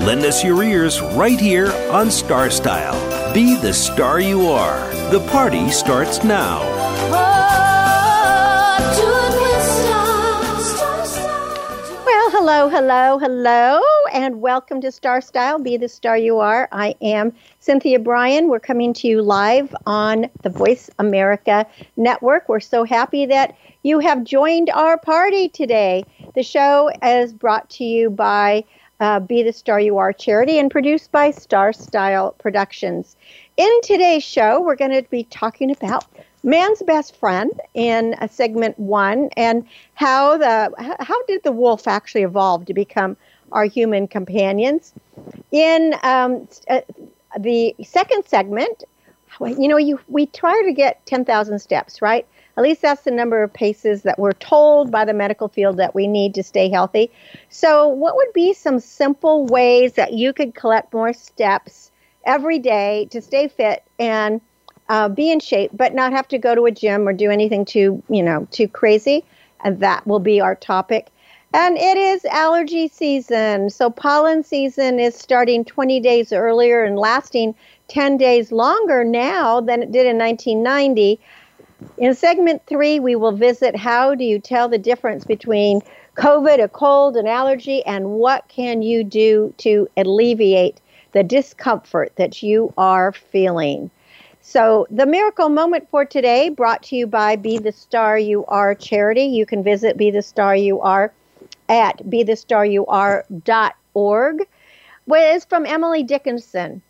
Lend us your ears right here on Star Style. Be the star you are. The party starts now. Well, hello, hello, hello, and welcome to Star Style. Be the star you are. I am Cynthia Brian. We're coming to you live on the Voice America Network. We're so happy that you have joined our party today. The show is brought to you by uh, Be the Star You Are charity and produced by Star Style Productions. In today's show, we're going to be talking about man's best friend in a segment one and how the how did the wolf actually evolve to become our human companions. In um, uh, the second segment, you know, you we try to get ten thousand steps, right? At least that's the number of paces that we're told by the medical field that we need to stay healthy. So, what would be some simple ways that you could collect more steps every day to stay fit and uh, be in shape, but not have to go to a gym or do anything too, you know, too crazy? And that will be our topic. And it is allergy season. So, pollen season is starting 20 days earlier and lasting 10 days longer now than it did in 1990. In segment three, we will visit how do you tell the difference between COVID, a cold, an allergy, and what can you do to alleviate the discomfort that you are feeling. So, the miracle moment for today brought to you by Be the Star You Are charity. You can visit Be the Star You Are at bethestaryouare.org. Was from Emily Dickinson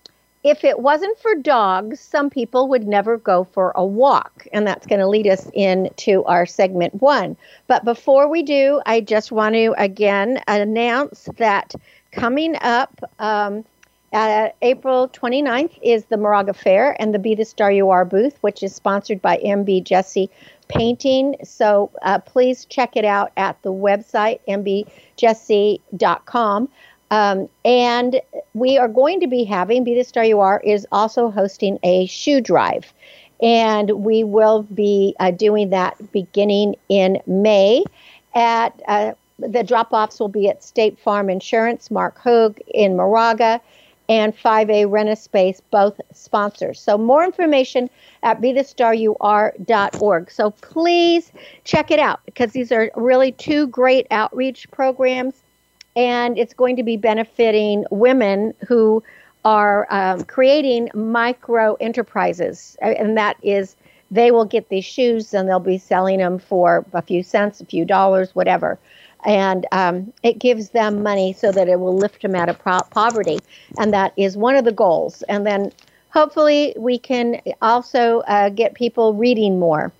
if it wasn't for dogs, some people would never go for a walk. And that's going to lead us into our segment one. But before we do, I just want to again announce that coming up um, uh, April 29th is the Moraga Fair and the Be the Star You Are booth, which is sponsored by MB Jesse Painting. So uh, please check it out at the website, mbjesse.com. Um, and we are going to be having Be the Star You Are is also hosting a shoe drive. And we will be uh, doing that beginning in May. At uh, the drop offs will be at State Farm Insurance, Mark Hoog in Moraga, and 5A Rent Space, both sponsors. So more information at bethestaryouare.org. So please check it out because these are really two great outreach programs and it's going to be benefiting women who are um, creating micro enterprises, and that is they will get these shoes and they'll be selling them for a few cents, a few dollars, whatever. And um, it gives them money so that it will lift them out of pro- poverty. And that is one of the goals. And then hopefully we can also uh, get people reading more.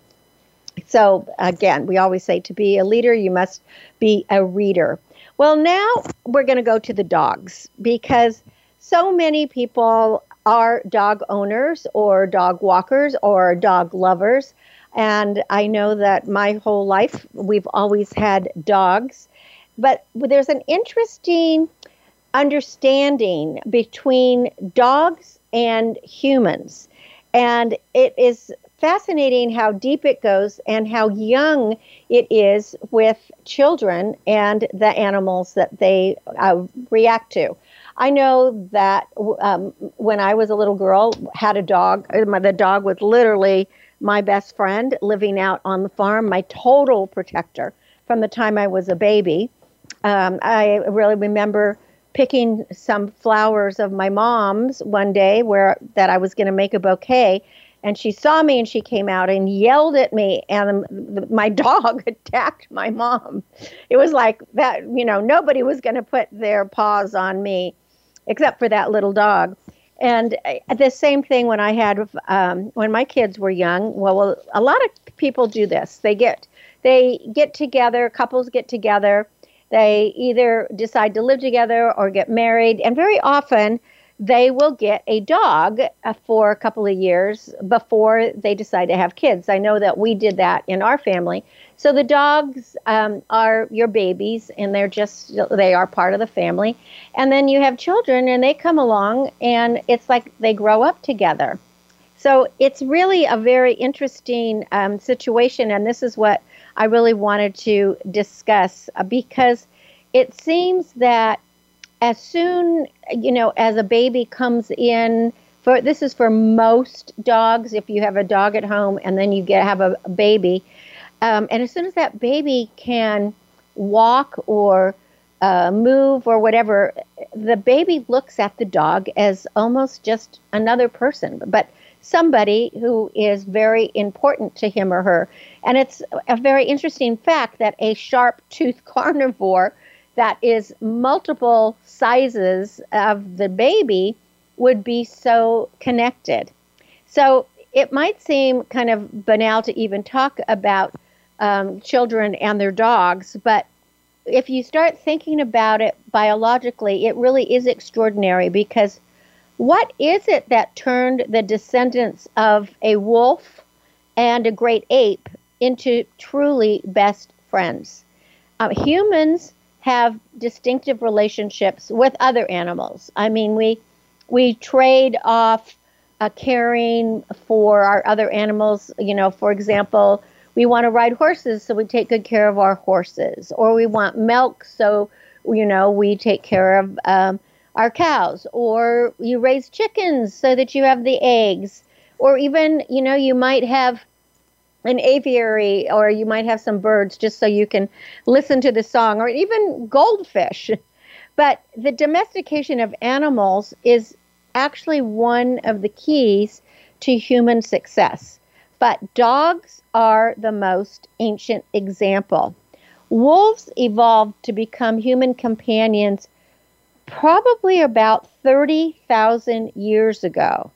So, again, we always say to be a leader, you must be a reader. Well, now we're going to go to the dogs because so many people are dog owners or dog walkers or dog lovers. And I know that my whole life we've always had dogs. But there's an interesting understanding between dogs and humans. And it is fascinating how deep it goes and how young it is with children and the animals that they uh, react to. I know that um, when I was a little girl, had a dog. Uh, the dog was literally my best friend living out on the farm, my total protector from the time I was a baby. Um, I really remember picking some flowers of my mom's one day where that I was going to make a bouquet and she saw me and she came out and yelled at me. And my dog attacked my mom. It was like that you know nobody was going to put their paws on me except for that little dog. And uh, the same thing when i had um, when my kids were young. Well, well a lot of people do this. They get they get together couples get together. They either decide to live together or get married. And very often they will get a dog uh, for a couple of years before they decide to have kids. I know that we did that in our family. So the dogs um, are your babies, and they're just they are part of the family. And then you have children, and they come along, and it's like they grow up together. So it's really a very interesting um, situation, and this is what I really wanted to discuss uh, because it seems that as soon you know as a baby comes in for this is for most dogs if you have a dog at home and then you get have a, a baby um, and as soon as that baby can walk or uh, move or whatever the baby looks at the dog as almost just another person but somebody who is very important to him or her. And it's a very interesting fact that a sharp toothed carnivore that is multiple sizes of the baby would be so connected. So it might seem kind of banal to even talk about um, children and their dogs, but if you start thinking about it biologically, it really is extraordinary because what is it that turned the descendants of a wolf and a great ape into truly best friends? Uh, humans have distinctive relationships with other animals. I mean, we we trade off a caring for our other animals. You know, for example, we want to ride horses, so we take good care of our horses, or we want milk, so you know we take care of um, our cows, or you raise chickens so that you have the eggs, or even you know you might have an aviary or you might have some birds just so you can listen to the song or even goldfish. But the domestication of animals is actually one of the keys to human success. But dogs are the most ancient example. Wolves evolved to become human companions probably about 30,000 years ago.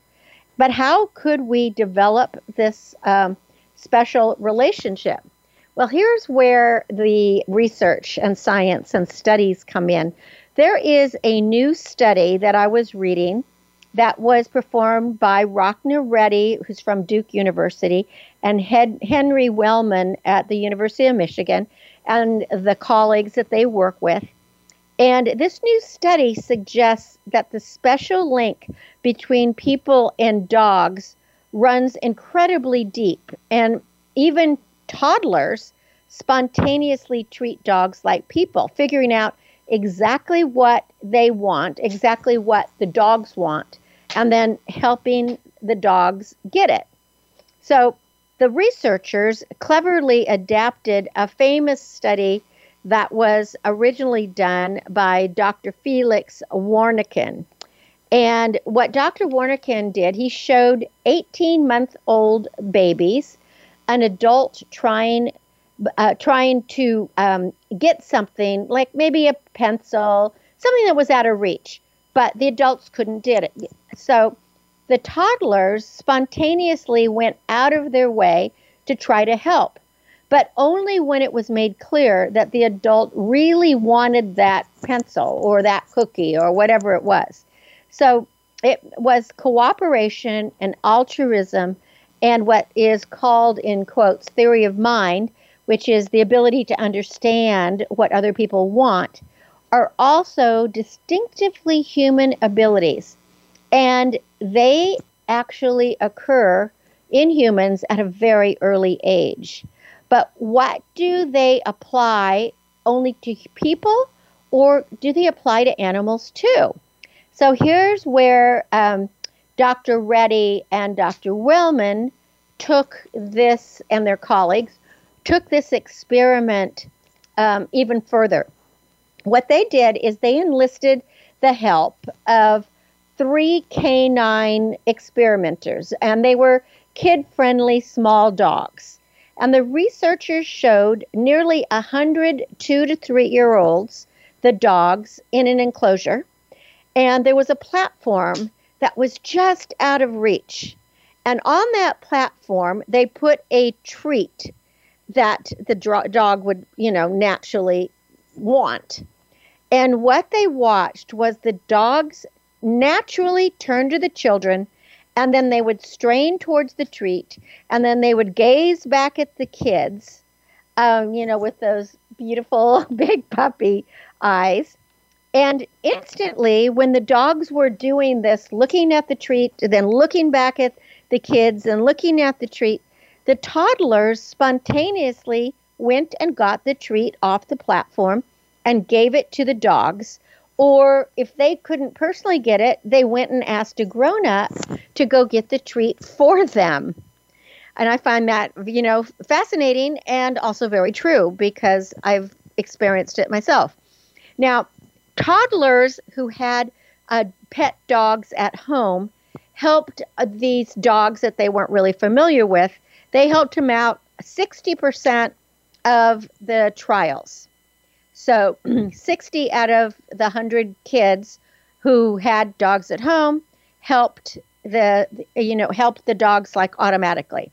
But how could we develop this um, special relationship. Well, here's where the research and science and studies come in. There is a new study that I was reading that was performed by Rachna Reddy, who's from Duke University, and Henry Wellman at the University of Michigan, and the colleagues that they work with. And this new study suggests that the special link between people and dogs runs incredibly deep, and even toddlers spontaneously treat dogs like people, figuring out exactly what they want, exactly what the dogs want, and then helping the dogs get it. So the researchers cleverly adapted a famous study that was originally done by Dr. Felix Warneken. And what Dr. Warneken did, he showed 18 month old babies, an adult trying uh, trying to um, get something like maybe a pencil, something that was out of reach, but the adults couldn't get it. So the toddlers spontaneously went out of their way to try to help, but only when it was made clear that the adult really wanted that pencil or that cookie or whatever it was. So it was cooperation and altruism and what is called, in quotes, theory of mind, which is the ability to understand what other people want, are also distinctively human abilities. And they actually occur in humans at a very early age. But what do they apply only to people or do they apply to animals too? So here's where um, Dr. Reddy and Dr. Wellman took this, and their colleagues took this experiment um, even further. What they did is they enlisted the help of three canine experimenters, and they were kid friendly small dogs. And the researchers showed nearly 100 two to three year olds, the dogs, in an enclosure and there was a platform that was just out of reach. And on that platform, they put a treat that the dog would, you know, naturally want. And what they watched was the dogs naturally turn to the children and then they would strain towards the treat and then they would gaze back at the kids um, you know with those beautiful big puppy eyes and instantly when the dogs were doing this looking at the treat then looking back at the kids and looking at the treat the toddlers spontaneously went and got the treat off the platform and gave it to the dogs or if they couldn't personally get it, they went and asked a grown up to go get the treat for them. And I find that, you know, fascinating and also very true because I've experienced it myself. Now, toddlers who had uh, pet dogs at home helped uh, these dogs that they weren't really familiar with, they helped them out 60% of the trials. So 60 out of the 100 kids who had dogs at home helped the you know helped the dogs like automatically.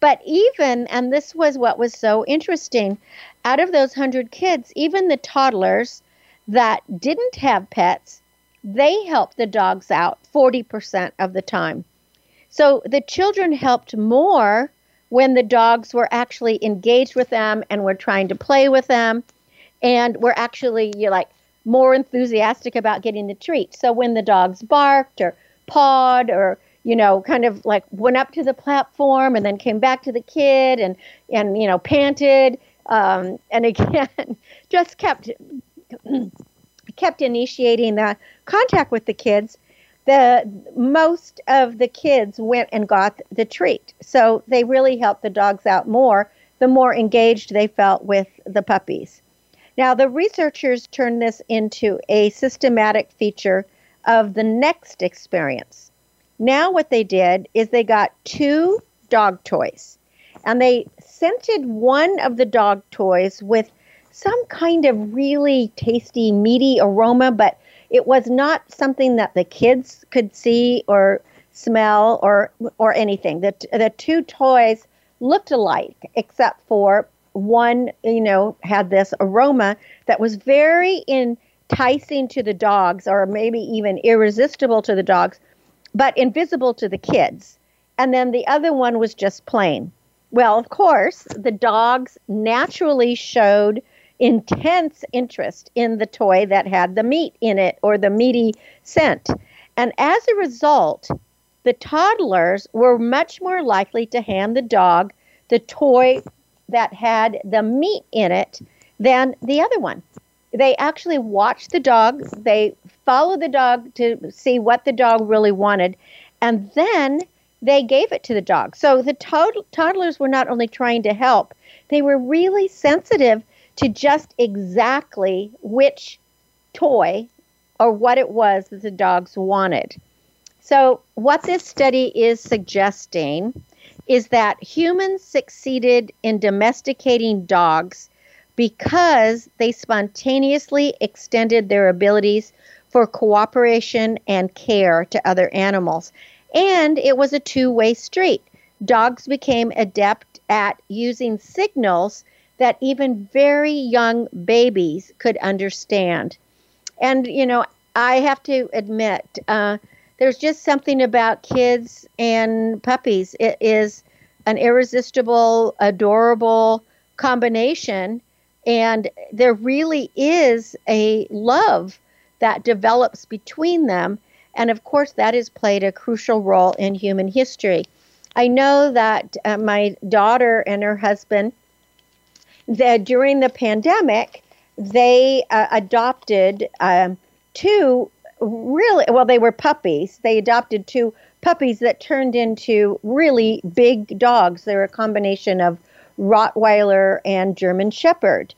But even and this was what was so interesting, out of those 100 kids, even the toddlers that didn't have pets, they helped the dogs out 40% of the time. So the children helped more when the dogs were actually engaged with them and were trying to play with them and we're actually you're like more enthusiastic about getting the treat. So when the dogs barked or pawed or you know kind of like went up to the platform and then came back to the kid and and you know panted um, and again just kept kept initiating the contact with the kids. The most of the kids went and got the treat. So they really helped the dogs out more the more engaged they felt with the puppies. Now, the researchers turned this into a systematic feature of the next experience. Now, what they did is they got two dog toys and they scented one of the dog toys with some kind of really tasty, meaty aroma, but it was not something that the kids could see or smell or or anything. The, the two toys looked alike except for one, you know, had this aroma that was very enticing to the dogs, or maybe even irresistible to the dogs, but invisible to the kids. And then the other one was just plain. Well, of course, the dogs naturally showed intense interest in the toy that had the meat in it or the meaty scent. And as a result, the toddlers were much more likely to hand the dog the toy that had the meat in it than the other one. They actually watched the dog, they followed the dog to see what the dog really wanted, and then they gave it to the dog. So the tod- toddlers were not only trying to help, they were really sensitive to just exactly which toy or what it was that the dogs wanted. So, what this study is suggesting is that humans succeeded in domesticating dogs because they spontaneously extended their abilities for cooperation and care to other animals. And it was a two way street. Dogs became adept at using signals that even very young babies could understand. And, you know, I have to admit, uh, there's just something about kids and puppies. It is an irresistible, adorable combination. And there really is a love that develops between them. And of course, that has played a crucial role in human history. I know that uh, my daughter and her husband, that during the pandemic, they uh, adopted um, two really well they were puppies. They adopted two puppies that turned into really big dogs. They're a combination of rottweiler and german shepherd.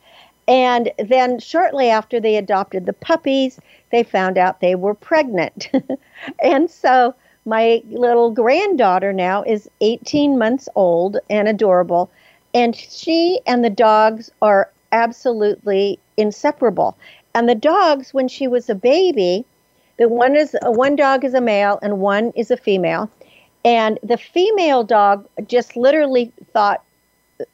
And then shortly after they adopted the puppies they found out they were pregnant. And so my little granddaughter now is 18 months old and adorable and she and the dogs are absolutely inseparable and the dogs when she was a baby the one is one dog is a male and one is a female, and the female dog just literally thought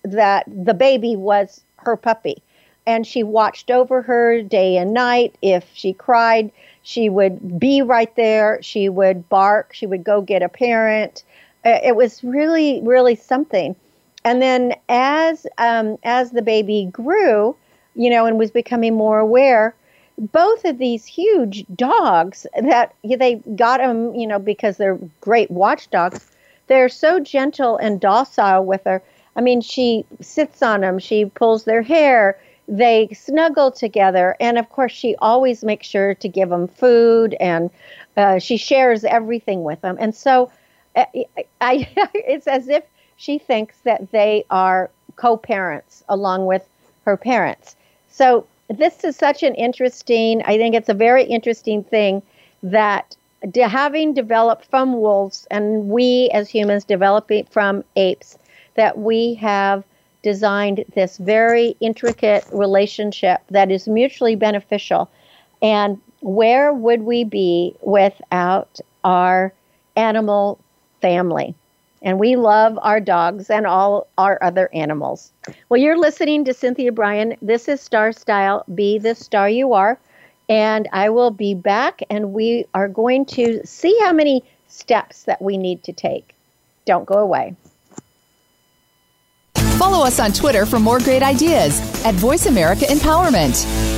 that the baby was her puppy, and she watched over her day and night. If she cried, She would be right there. She would bark. She would go get a parent. Uh, it was really, really something. And then as um, as the baby grew, you know, and was becoming more aware, both of these huge dogs that they got them, you know, because they're great watchdogs. They're so gentle and docile with her. I mean, she sits on them, she pulls their hair, they snuggle together, and of course, she always makes sure to give them food, and uh, she shares everything with them. And so, I, uh, I, it's as if she thinks that they are co-parents along with her parents. So this is such an interesting, I think it's a very interesting thing that de- having developed from wolves and we as humans developing from apes, that we have designed this very intricate relationship that is mutually beneficial. And where would we be without our animal family? And we love our dogs and all our other animals. Well, you're listening to Cynthia Brian. This is Star Style Be the Star You Are. And I will be back, and we are going to see how many steps that we need to take. Don't go away. Follow us on Twitter for more great ideas at Voice America Empowerment.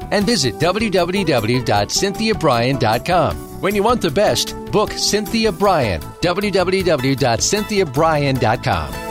and visit www.cynthiabrian.com. When you want the best, book Cynthia Brian. www.cynthiabrian.com.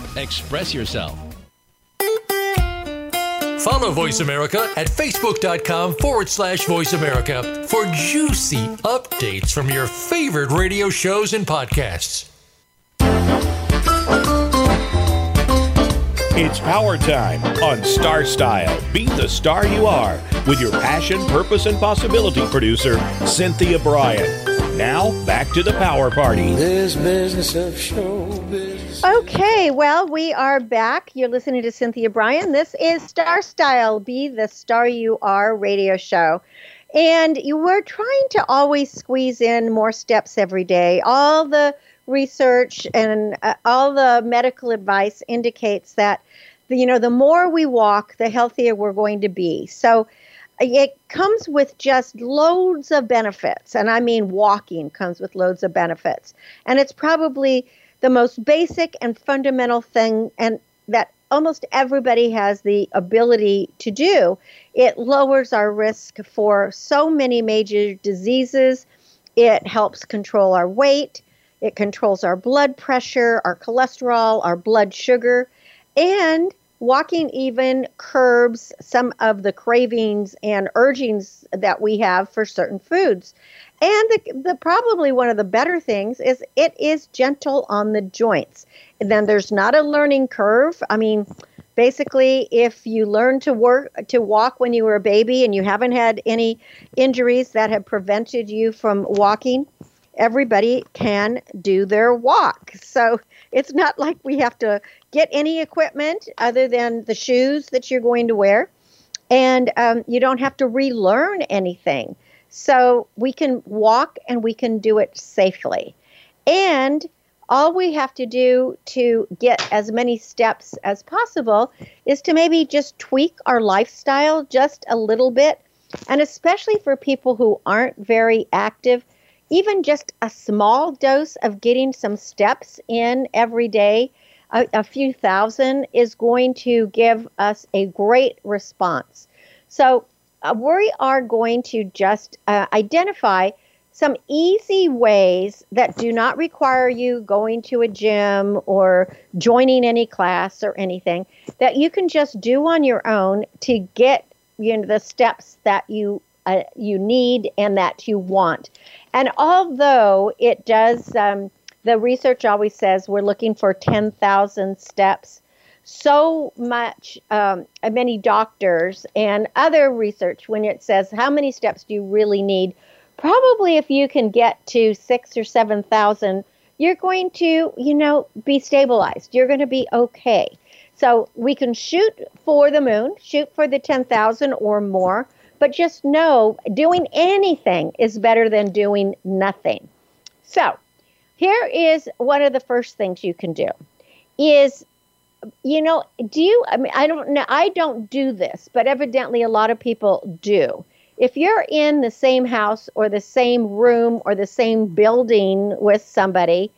express yourself. Follow Voice America at facebook.com forward slash voice America for juicy updates from your favorite radio shows and podcasts. It's power time on Star Style. Be the star you are with your passion, purpose, and possibility producer, Cynthia Brian. Now, back to the power party. This business of show business. Okay, well, we are back. You're listening to Cynthia Brian. This is Star Style, Be the Star You Are radio show. And you were trying to always squeeze in more steps every day. All the research and uh, all the medical advice indicates that you know the more we walk the healthier we're going to be so it comes with just loads of benefits and i mean walking comes with loads of benefits and it's probably the most basic and fundamental thing and that almost everybody has the ability to do. It lowers our risk for so many major diseases. It helps control our weight. It controls our blood pressure, our cholesterol, our blood sugar, and walking even curbs some of the cravings and urgings that we have for certain foods. And the, the probably one of the better things is it is gentle on the joints. And then there's not a learning curve. I mean, Basically, if you learned to work to walk when you were a baby and you haven't had any injuries that have prevented you from walking, everybody can do their walk. So it's not like we have to get any equipment other than the shoes that you're going to wear. And um, you don't have to relearn anything. So we can walk and we can do it safely. And all we have to do to get as many steps as possible is to maybe just tweak our lifestyle just a little bit. And especially for people who aren't very active, even just a small dose of getting some steps in every day, a, a few thousand, is going to give us a great response. So, uh, we are going to just uh, identify some easy ways that do not require you going to a gym or joining any class or anything that you can just do on your own to get you know the steps that you uh, you need and that you want. And although it does, um, the research always says we're looking for 10,000 steps. So much, um, many doctors and other research, when it says how many steps do you really need, probably if you can get to six or 7,000, you're going to, you know, be stabilized. You're going to be okay. So we can shoot for the moon, shoot for the 10,000 or more, but just know doing anything is better than doing nothing. So, here is one of the first things you can do is you know, do you I mean I don't know I don't do this, but evidently a lot of people do. If you're in the same house or the same room or the same building with somebody,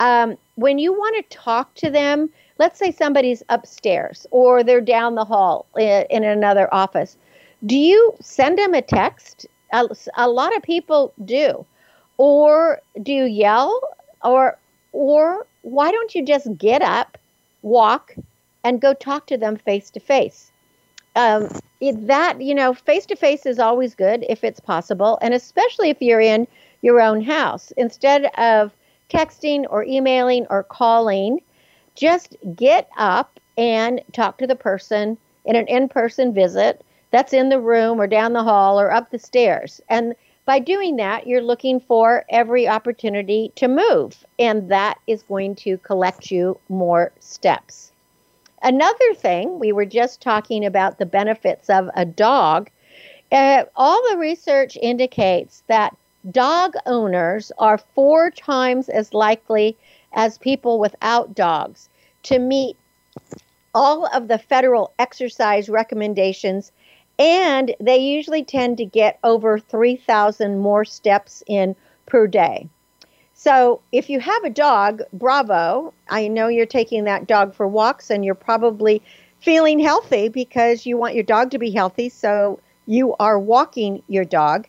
um, when you want to talk to them, let's say somebody's upstairs or they're down the hall in, in another office, do you send them a text? A, a lot of people do. Or do you yell? Or or why don't you just get up, walk, and go talk to them face to face? That you know, face to face is always good if it's possible, and especially if you're in your own house. Instead of texting or emailing or calling, just get up and talk to the person in an in-person visit that's in the room or down the hall or up the stairs. And by doing that, you're looking for every opportunity to move, and that is going to collect you more steps. Another thing, we were just talking about the benefits of a dog. Uh, all the research indicates that dog owners are four times as likely as people without dogs to meet all of the federal exercise recommendations and they usually tend to get over 3,000 more steps in per day. So if you have a dog, bravo. I know you're taking that dog for walks and you're probably feeling healthy because you want your dog to be healthy. So you are walking your dog.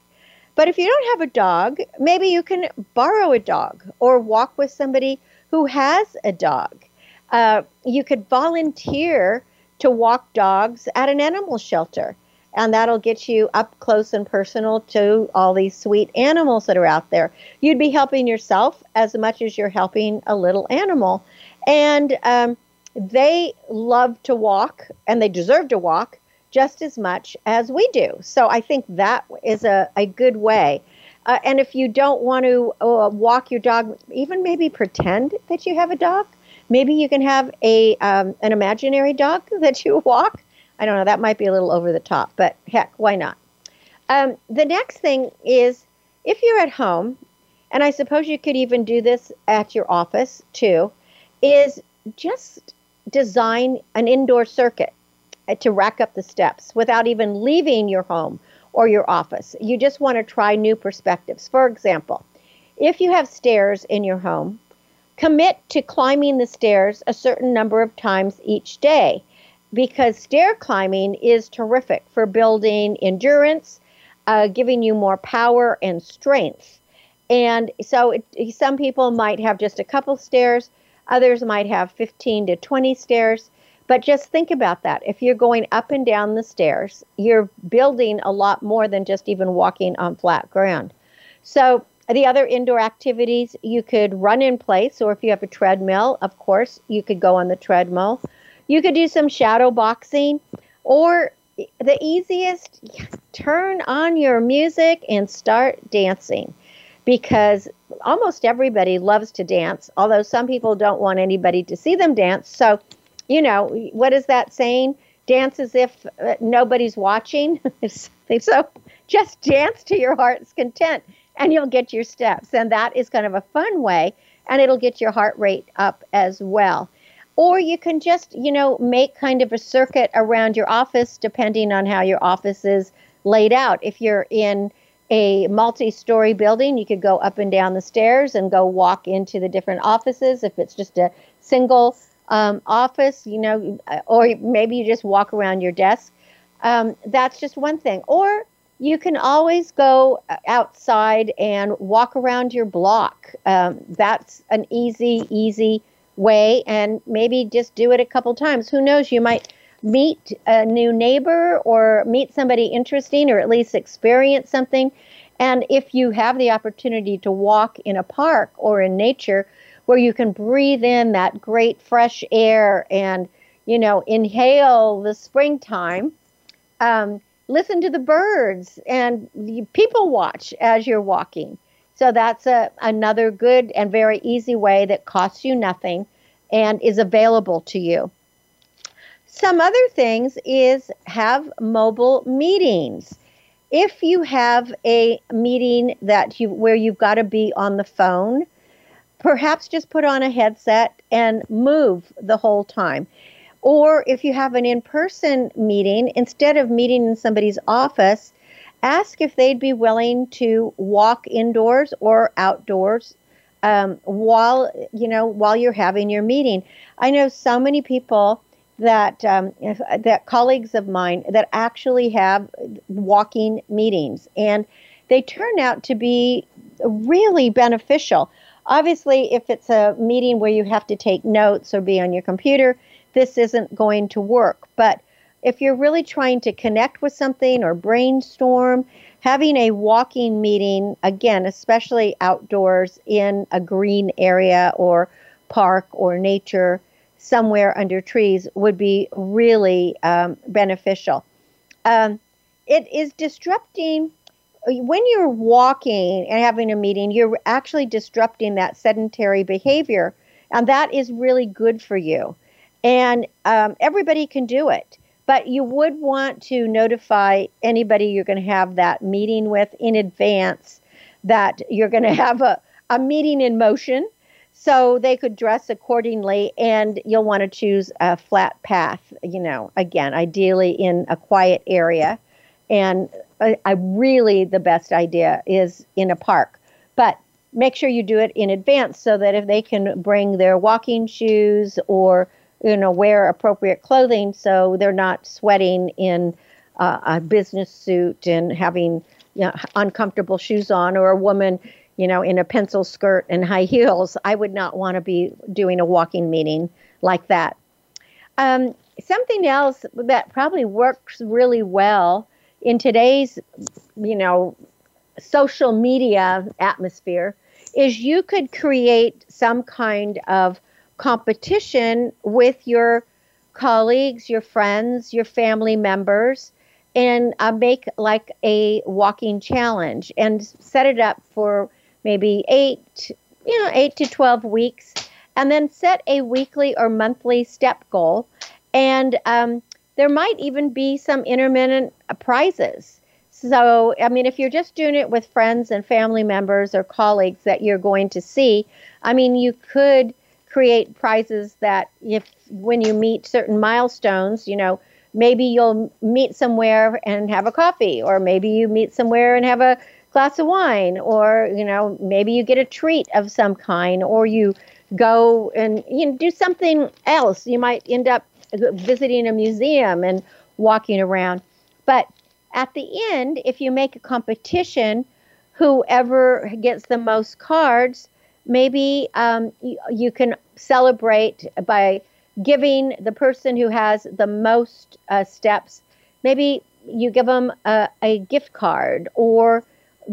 But if you don't have a dog, maybe you can borrow a dog or walk with somebody who has a dog. Uh, you could volunteer to walk dogs at an animal shelter and that'll get you up close and personal to all these sweet animals that are out there. You'd be helping yourself as much as you're helping a little animal. And um, they love to walk and they deserve to walk just as much as we do. So I think that is a, a good way. Uh, and if you don't want to uh, walk your dog, even maybe pretend that you have a dog. Maybe you can have a um, an imaginary dog that you walk I don't know, that might be a little over the top, but heck, why not? Um, the next thing is if you're at home, and I suppose you could even do this at your office too, is just design an indoor circuit uh, to rack up the steps without even leaving your home or your office. You just want to try new perspectives. For example, if you have stairs in your home, commit to climbing the stairs a certain number of times each day because stair climbing is terrific for building endurance, uh, giving you more power and strength. And so it, some people might have just a couple stairs, others might have 15 to 20 stairs. But just think about that. If you're going up and down the stairs, you're building a lot more than just even walking on flat ground. So, the other indoor activities, you could run in place, or if you have a treadmill, of course, you could go on the treadmill. You could do some shadow boxing or the easiest turn on your music and start dancing because almost everybody loves to dance, although some people don't want anybody to see them dance. So, you know, what is that saying? Dance as if uh, nobody's watching. so just dance to your heart's content and you'll get your steps. And that is kind of a fun way, and it'll get your heart rate up as well. Or you can just, you know, make kind of a circuit around your office depending on how your office is laid out. If you're in a multi story building, you could go up and down the stairs and go walk into the different offices. If it's just a single um, office, you know, or maybe you just walk around your desk. Um, that's just one thing. Or you can always go outside and walk around your block. Um, that's an easy, easy way, and maybe just do it a couple times. Who knows? You might meet a new neighbor or meet somebody interesting or at least experience something. And if you have the opportunity to walk in a park or in nature where you can breathe in that great fresh air and, you know, inhale the springtime, um, listen to the birds and people watch as you're walking. So that's a, another good and very easy way that costs you nothing and is available to you. Some other things is have mobile meetings. If you have a meeting that you where you've got to be on the phone, perhaps just put on a headset and move the whole time. Or if you have an in person meeting, instead of meeting in somebody's office, ask if they'd be willing to walk indoors or outdoors um, while you know while you're having your meeting. I know so many people that um, that colleagues of mine that actually have walking meetings, and they turn out to be really beneficial. Obviously, if it's a meeting where you have to take notes or be on your computer, this isn't going to work. But if you're really trying to connect with something or brainstorm, having a walking meeting, again, especially outdoors in a green area or park or nature, somewhere under trees, would be really um, beneficial. Um, it is disrupting when you're walking and having a meeting, you're actually disrupting that sedentary behavior, and that is really good for you and um, everybody can do it. But you would want to notify anybody you're going to have that meeting with in advance that you're going to have a, a meeting in motion. So they could dress accordingly and you'll want to choose a flat path you know again ideally in a quiet area. And I, I really the best idea is in a park. But make sure you do it in advance so that if they can bring their walking shoes or you know, wear appropriate clothing so they're not sweating in uh, a business suit and having you know, uncomfortable shoes on, or a woman, you know, in a pencil skirt and high heels. I would not want to be doing a walking meeting like that. Um, something else that probably works really well in today's, you know, social media atmosphere is you could create some kind of competition with your colleagues, your friends, your family members, and uh, make like a walking challenge and set it up for maybe eight, you know, eight to 12 weeks, and then set a weekly or monthly step goal. And um, there might even be some intermittent prizes. So, I mean, if you're just doing it with friends and family members or colleagues that you're going to see, I mean, you could create prizes that if when you meet certain milestones, you know, maybe you'll meet somewhere and have a coffee, or maybe you meet somewhere and have a glass of wine, or you know, maybe you get a treat of some kind, or you go and you know, do something else. You might end up visiting a museum and walking around. But at the end, if you make a competition, whoever gets the most cards maybe um, you, you, can celebrate by giving the person who has the most uh, steps, maybe you give them a, a, gift card or,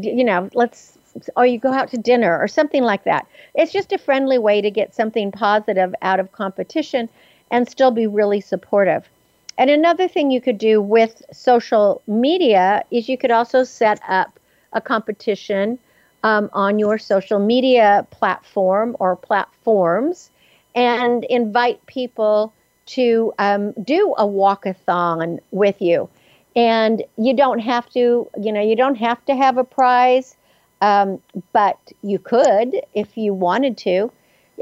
you know, let's, or you go out to dinner or something like that. It's just a friendly way to get something positive out of competition. and still be really supportive. And another thing you could do with social media is you could also set up a competition um, on your social media platform or platforms and invite people to um, do a walkathon with you. And you don't have to, you know, you don't have to have a prize, um, but you could if you wanted to.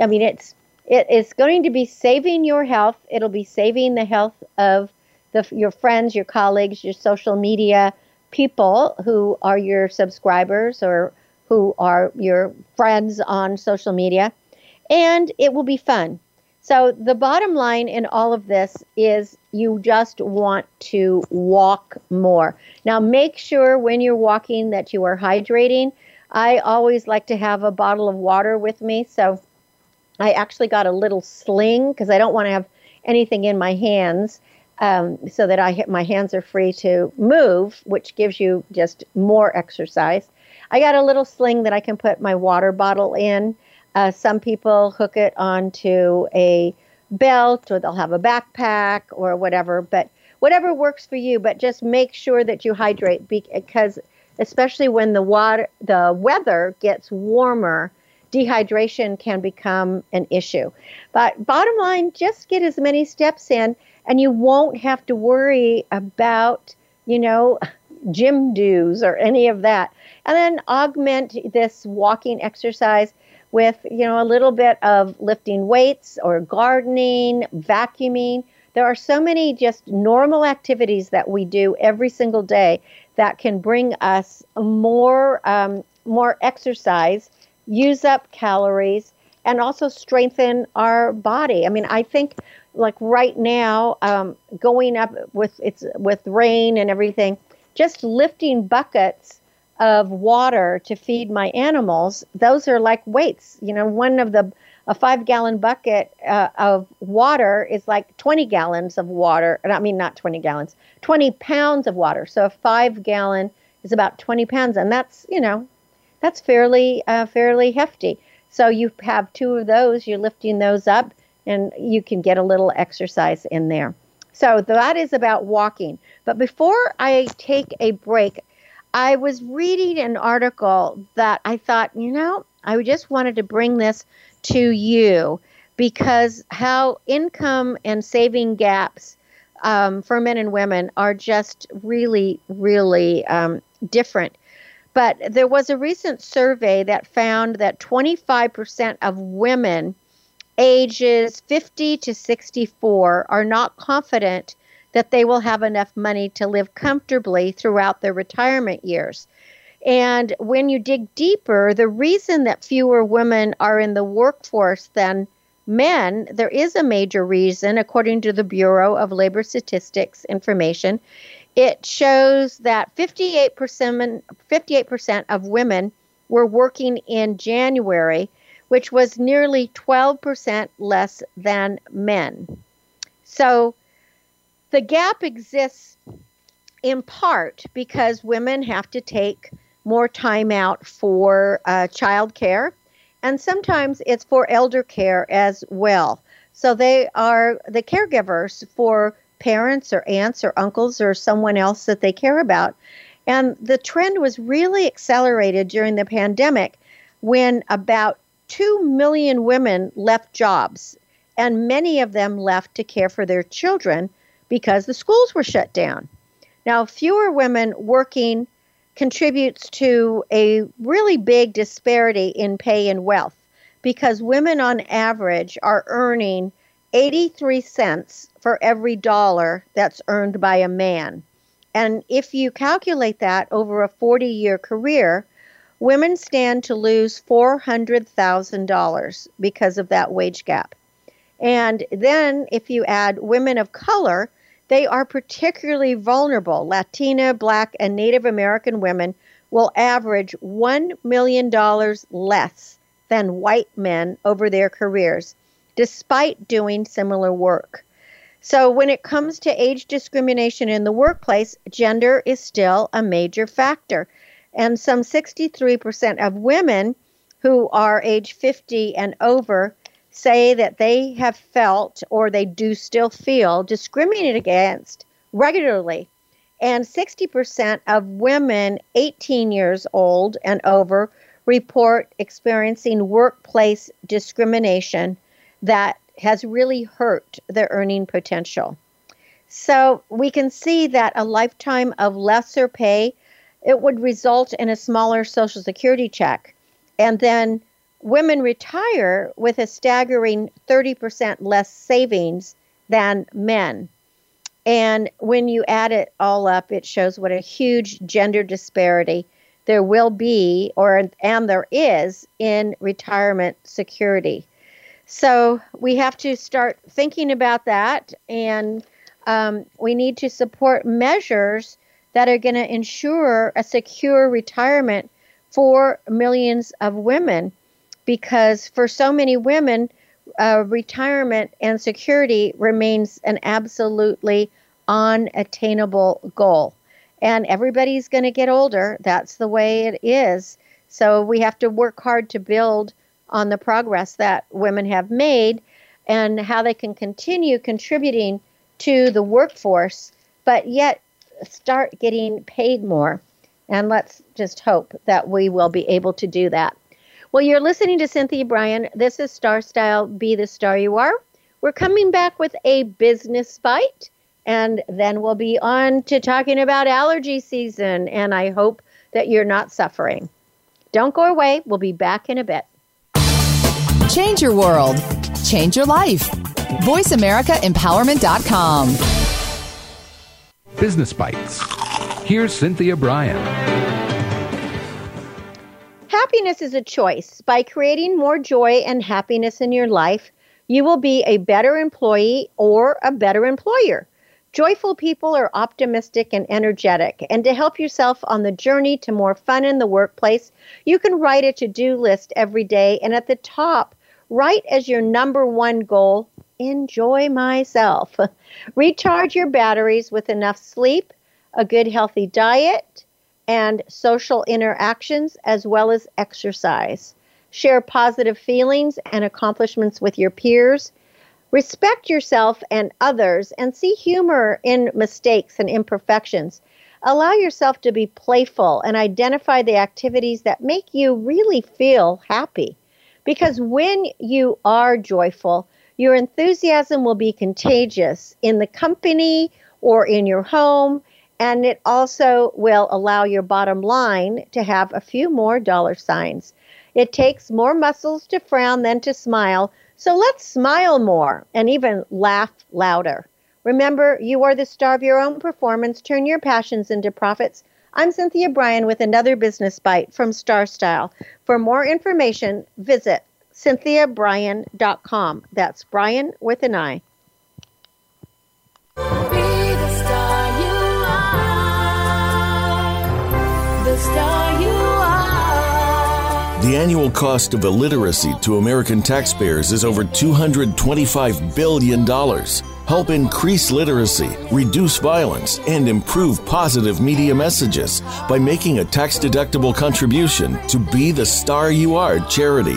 I mean, it's it is going to be saving your health. It'll be saving the health of the, your friends, your colleagues, your social media people who are your subscribers or who are your friends on social media. And it will be fun. So, the bottom line in all of this is you just want to walk more. Now, make sure when you're walking that you are hydrating. I always like to have a bottle of water with me. So, I actually got a little sling because I don't want to have anything in my hands um, so that I my hands are free to move, which gives you just more exercise. I got a little sling that I can put my water bottle in. Uh, some people hook it onto a belt or they'll have a backpack or whatever, but whatever works for you. But just make sure that you hydrate because, especially when the water, the weather gets warmer, dehydration can become an issue. But bottom line, just get as many steps in, and you won't have to worry about, you know, gym dues or any of that. And then augment this walking exercise with, you know, a little bit of lifting weights or gardening, vacuuming. There are so many just normal activities that we do every single day that can bring us more um, more exercise use up calories, and also strengthen our body. I mean, I think like right now, um, going up with it's with rain and everything, just lifting buckets of water to feed my animals. Those are like weights. You know, one of the a five gallon bucket uh, of water is like 20 gallons of water. I mean, not 20 gallons, 20 pounds of water. So a five gallon is about 20 pounds, and that's you know that's fairly uh, fairly hefty. So you have two of those, you're lifting those up, and you can get a little exercise in there. So that is about walking. But before I take a break, I was reading an article that I thought, you know, I just wanted to bring this to you because how income and saving gaps um, for men and women are just really, really um, different. But there was a recent survey that found that 25% of women ages 50 to 64 are not confident that they will have enough money to live comfortably throughout their retirement years. And when you dig deeper, the reason that fewer women are in the workforce than men, there is a major reason, according to the Bureau of Labor Statistics information, it shows that 58%, 58% of women were working in January, which was nearly 12% less than men. So the gap exists in part because women have to take more time out for uh, child care, and sometimes it's for elder care as well. So they are the caregivers for parents or aunts or uncles or someone else that they care about. And the trend was really accelerated during the pandemic when about 2 million women left jobs, and many of them left to care for their children because the schools were shut down. Now, fewer women working contributes to a really big disparity in pay and wealth because women on average are earning 83 cents for every dollar that's earned by a man. And if you calculate that over a 40 year career, women stand to lose $400,000 because of that wage gap. And then if you add women of color, they are particularly vulnerable. Latina, Black, and Native American women will average $1 million less than white men over their careers despite doing similar work. So, when it comes to age discrimination in the workplace, gender is still a major factor. And some 63% of women who are age 50 and over say that they have felt or they do still feel discriminated against regularly. And 60% of women 18 years old and over report experiencing workplace discrimination that has really hurt their earning potential. So we can see that a lifetime of lesser pay it would result in a smaller social security check. And then women retire with a staggering 30% less savings than men. And when you add it all up, it shows what a huge gender disparity there will be, or and there is, in retirement security. So we have to start thinking about that, and um, we need to support measures that are going to ensure a secure retirement for millions of women because for so many women, uh, retirement and security remains an absolutely unattainable goal. And everybody's going to get older. That's the way it is. So we have to work hard to build on the progress that women have made and how they can continue contributing to the workforce, but yet start getting paid more. And let's just hope that we will be able to do that. Well, you're listening to Cynthia Brian. This is Star Style Be the Star You Are. We're coming back with a business bite, and then we'll be on to talking about allergy season. And I hope that you're not suffering. Don't go away. We'll be back in a bit. Change your world, change your life. VoiceAmericaEmpowerment.com. Business Bites. Here's Cynthia Brian. Happiness is a choice. By creating more joy and happiness in your life, you will be a better employee or a better employer. Joyful people are optimistic and energetic. And to help yourself on the journey to more fun in the workplace, you can write a to do list every day. And at the top, write as your number one goal enjoy myself. Recharge your batteries with enough sleep, a good healthy diet, and social interactions, as well as exercise. Share positive feelings and accomplishments with your peers. Respect yourself and others and see humor in mistakes and imperfections. Allow yourself to be playful and identify the activities that make you really feel happy. Because when you are joyful, your enthusiasm will be contagious in the company or in your home, and it also will allow your bottom line to have a few more dollar signs. It takes more muscles to frown than to smile, so let's smile more and even laugh louder. Remember, you are the star of your own performance. Turn your passions into profits. I'm Cynthia Brian with another business bite from Star Style. For more information, visit cynthiabrian.com. That's Brian with an I. The annual cost of illiteracy to American taxpayers is over $225 billion. Help increase literacy, reduce violence, and improve positive media messages by making a tax deductible contribution to Be the Star You Are charity.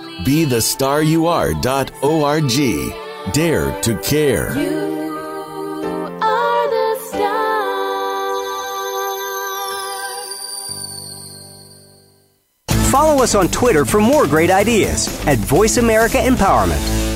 be the star you are.org. Dare to care. Follow us on Twitter for more great ideas at Voice America Empowerment.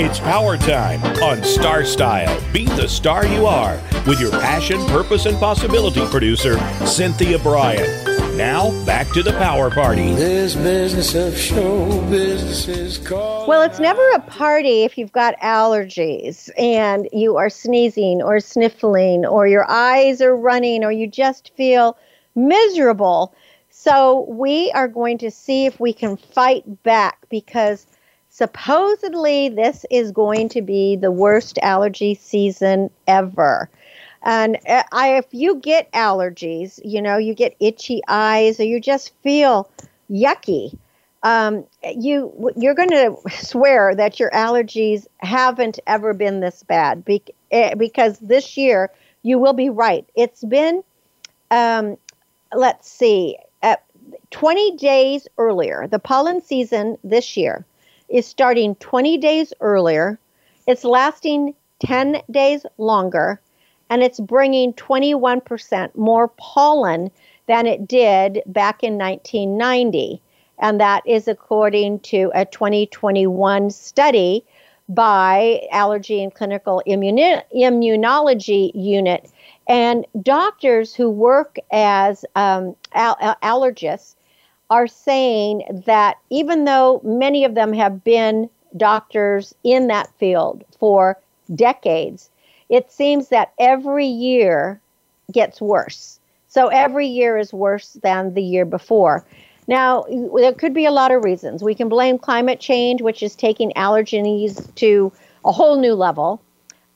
It's power time on Star Style. Be the star you are with your passion, purpose, and possibility producer, Cynthia Brian. Now, back to the power party. This business of show business is called. Well, it's never a party if you've got allergies and you are sneezing or sniffling or your eyes are running or you just feel miserable. So we are going to see if we can fight back because supposedly this is going to be the worst allergy season ever. And uh, I, if you get allergies, you know, you get itchy eyes or you just feel yucky, um, you you're going to swear that your allergies haven't ever been this bad be, eh, because this year you will be right. It's been, um, let's see, uh, 20 days earlier. The pollen season this year is starting 20 days earlier. It's lasting 10 days longer, and it's bringing 21% more pollen than it did back in 1990 and that is according to a 2021 study by Allergy and Clinical Immuni- Immunology Unit. And doctors who work as um, al- allergists are saying that even though many of them have been doctors in that field for decades, it seems that every year gets worse. So every year is worse than the year before. Now, there could be a lot of reasons. We can blame climate change, which is taking allergens to a whole new level.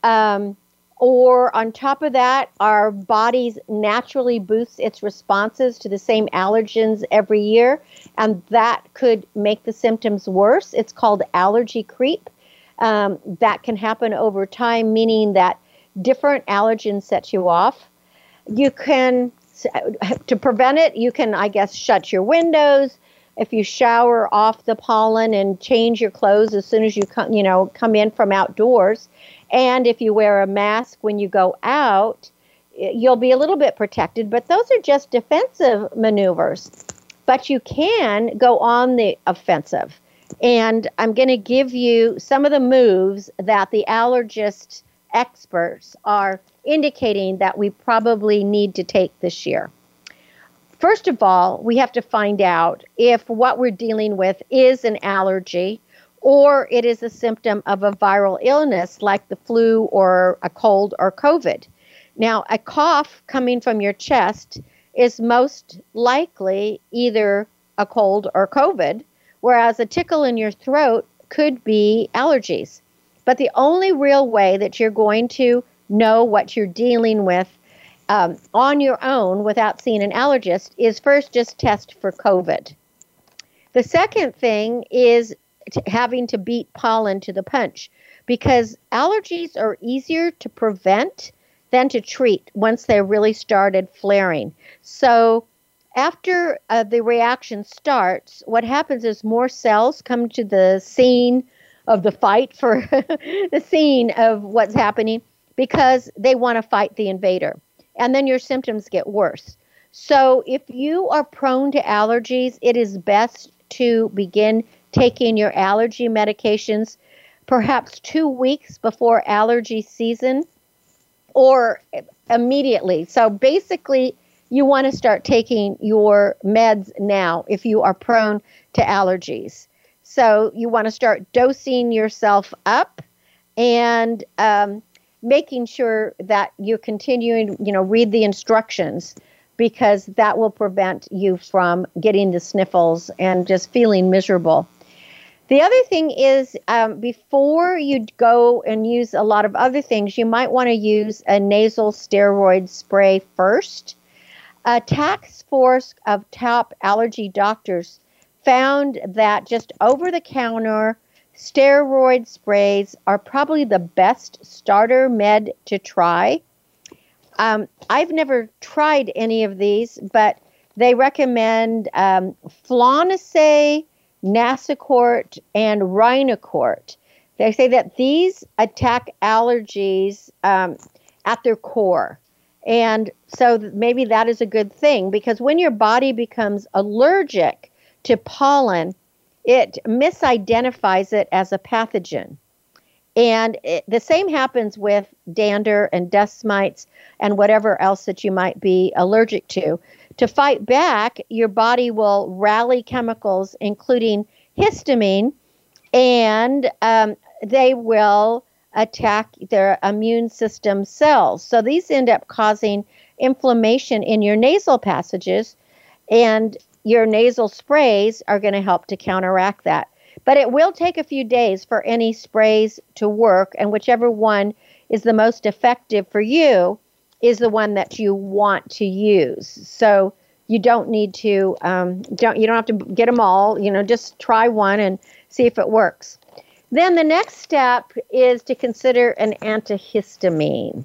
Um, or on top of that, our bodies naturally boosts its responses to the same allergens every year, and that could make the symptoms worse. It's called allergy creep. Um, that can happen over time, meaning that different allergens set you off. You can to prevent it, you can, I guess, shut your windows. If you shower off the pollen and change your clothes as soon as you come, you know, come in from outdoors, and if you wear a mask when you go out, you'll be a little bit protected. But those are just defensive maneuvers. But you can go on the offensive. And I'm going to give you some of the moves that the allergist experts are indicating that we probably need to take this year. First of all, we have to find out if what we're dealing with is an allergy or it is a symptom of a viral illness like the flu or a cold or COVID. Now, a cough coming from your chest is most likely either a cold or COVID, whereas a tickle in your throat could be allergies. But the only real way that you're going to know what you're dealing with um, on your own without seeing an allergist is first just test for COVID. The second thing is to having to beat pollen to the punch because allergies are easier to prevent than to treat once they really started flaring. So, after uh, the reaction starts, what happens is more cells come to the scene of the fight for the scene of what's happening because they want to fight the invader. And then your symptoms get worse. So if you are prone to allergies, it is best to begin taking your allergy medications perhaps two weeks before allergy season or immediately. So basically, you want to start taking your meds now if you are prone to allergies. So you want to start dosing yourself up and um, making sure that you're continuing, you know, read the instructions because that will prevent you from getting the sniffles and just feeling miserable. The other thing is, um, before you go and use a lot of other things, you might want to use a nasal steroid spray first. A task force of top allergy doctors found that just over the counter steroid sprays are probably the best starter med to try. Um, I've never tried any of these, but they recommend um, Flonase, Nasacort, and Rhinocort. They say that these attack allergies um, at their core. And so maybe that is a good thing because when your body becomes allergic to pollen, it misidentifies it as a pathogen. And it, the same happens with dander and dust mites and whatever else that you might be allergic to. To fight back, your body will rally chemicals, including histamine, and um, they will attack their immune system cells. So these end up causing inflammation in your nasal passages. And your nasal sprays are going to help to counteract that. But it will take a few days for any sprays to work, and whichever one is the most effective for you is the one that you want to use. So you don't need to um, don't you don't have to get them all. You know, just try one and see if it works. Then the next step is to consider an antihistamine.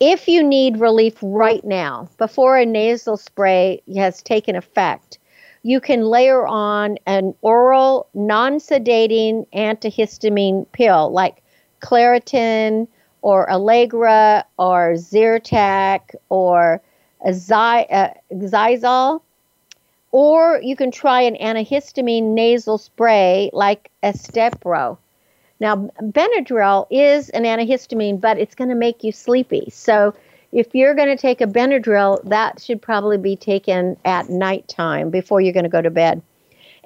If you need relief right now, before a nasal spray has taken effect, you can layer on an oral non sedating antihistamine pill like Claritin or Allegra or Zyrtec or Xyzal. Uh, or you can try an antihistamine nasal spray like Astepro. Now, Benadryl is an antihistamine, but it's going to make you sleepy. So, if you're going to take a Benadryl, that should probably be taken at nighttime before you're going to go to bed.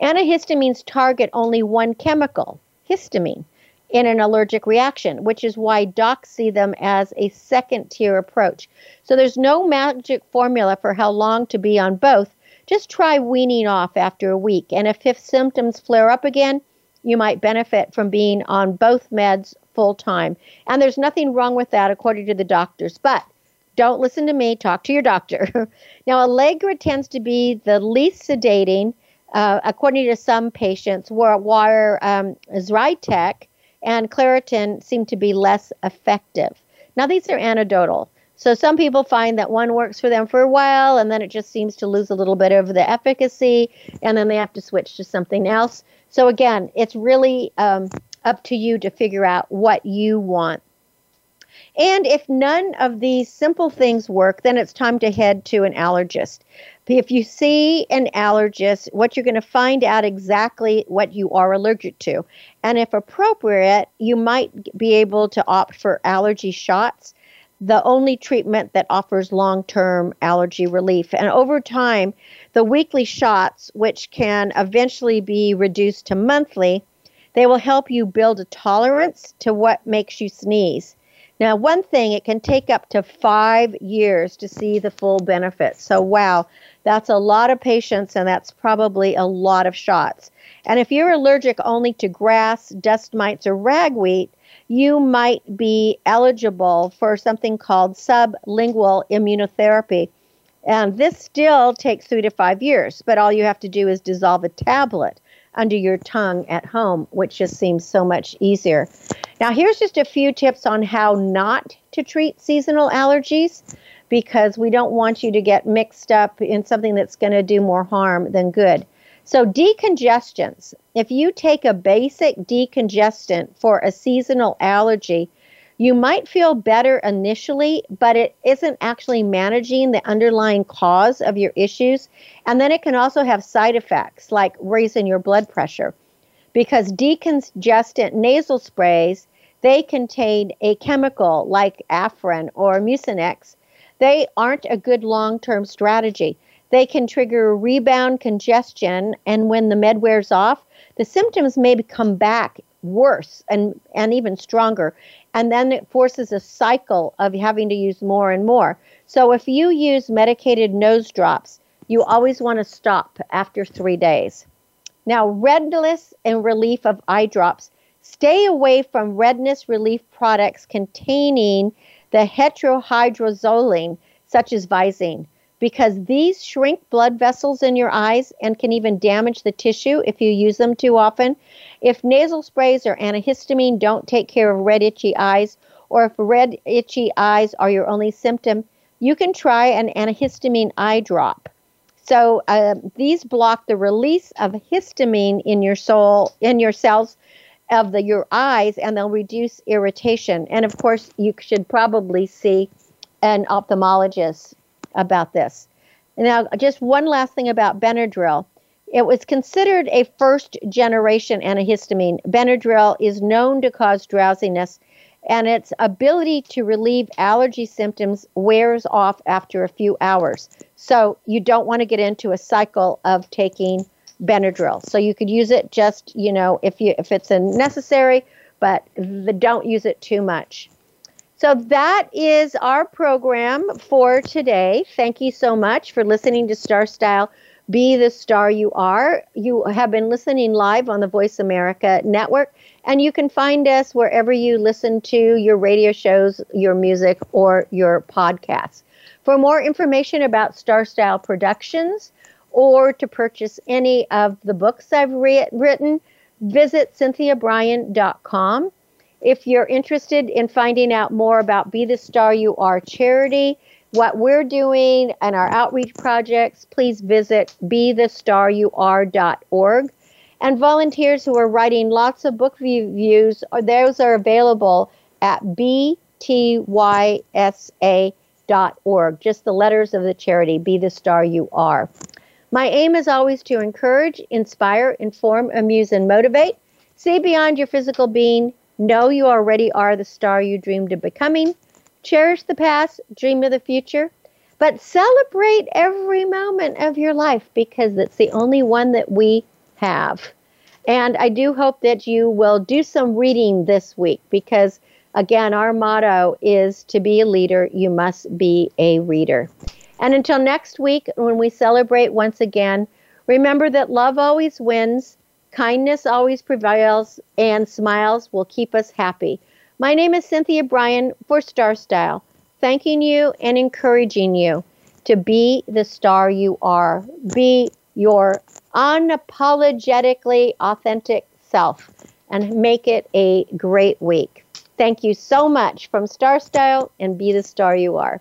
Antihistamines target only one chemical, histamine, in an allergic reaction, which is why docs see them as a second tier approach. So there's no magic formula for how long to be on both. Just try weaning off after a week. And if, if symptoms flare up again, you might benefit from being on both meds full time. And there's nothing wrong with that, according to the doctors. But don't listen to me, talk to your doctor. now, Allegra tends to be the least sedating, uh, according to some patients, where, where um, Zyrtec and Claritin seem to be less effective. Now, these are anecdotal. So some people find that one works for them for a while and then it just seems to lose a little bit of the efficacy and then they have to switch to something else. So again, it's really um, up to you to figure out what you want. And if none of these simple things work, then it's time to head to an allergist. If you see an allergist, what you're going to find out exactly what you are allergic to. And if appropriate, you might be able to opt for allergy shots, the only treatment that offers long term allergy relief. And over time, the weekly shots, which can eventually be reduced to monthly, they will help you build a tolerance to what makes you sneeze. Now, one thing, it can take up to five years to see the full benefits. So, wow, that's a lot of patience and that's probably a lot of shots. And if you're allergic only to grass, dust mites, or ragweed, you might be eligible for something called sublingual immunotherapy. And this still takes three to five years, but all you have to do is dissolve a tablet under your tongue at home, which just seems so much easier. Now, here's just a few tips on how not to treat seasonal allergies because we don't want you to get mixed up in something that's going to do more harm than good. So, decongestants. If you take a basic decongestant for a seasonal allergy, you might feel better initially, but it isn't actually managing the underlying cause of your issues. And then it can also have side effects like raising your blood pressure. Because decongestant nasal sprays, they contain a chemical like Afrin or Mucinex. They aren't a good long term strategy. They can trigger rebound congestion, and when the med wears off, the symptoms may come back worse and, and even stronger and then it forces a cycle of having to use more and more. So if you use medicated nose drops, you always want to stop after three days. Now, redness and relief of eye drops. Stay away from redness relief products containing the tetrahydrozoline, such as Visine because these shrink blood vessels in your eyes and can even damage the tissue if you use them too often. If nasal sprays or antihistamine don't take care of red, itchy eyes, or if red, itchy eyes are your only symptom, you can try an antihistamine eye drop. So uh, these block the release of histamine in your soul, in your cells of the your eyes, and they'll reduce irritation. And of course, you should probably see an ophthalmologist about this. Now, just one last thing about Benadryl. It was considered a first generation antihistamine. Benadryl is known to cause drowsiness, and its ability to relieve allergy symptoms wears off after a few hours. So, you don't want to get into a cycle of taking Benadryl. So, you could use it just, you know, if you if it's necessary, but the, don't use it too much. So that is our program for today. Thank you so much for listening to Star Style Be the Star You Are. You have been listening live on the Voice America Network, and you can find us wherever you listen to your radio shows, your music, or your podcasts. For more information about Star Style Productions or to purchase any of the books I've re- written, visit cynthiabrian.com. If you're interested in finding out more about Be the Star You Are charity, what we're doing and our outreach projects, please visit bethestaryouare.org. And volunteers who are writing lots of book reviews, uh, those are available at btysa.org. Just the letters of the charity, Be the Star You Are. My aim is always to encourage, inspire, inform, amuse, and motivate. See beyond your physical being. Know you already are the star you dreamed of becoming. Cherish the past, dream of the future, but celebrate every moment of your life because it's the only one that we have. And I do hope that you will do some reading this week because, again, our motto is to be a leader, you must be a reader. And until next week, when we celebrate once again, remember that love always wins, kindness always prevails, and smiles will keep us happy. My name is Cynthia Brian for Star Style, thanking you and encouraging you to be the star you are. Be your unapologetically authentic self and make it a great week. Thank you so much from Star Style and be the star you are.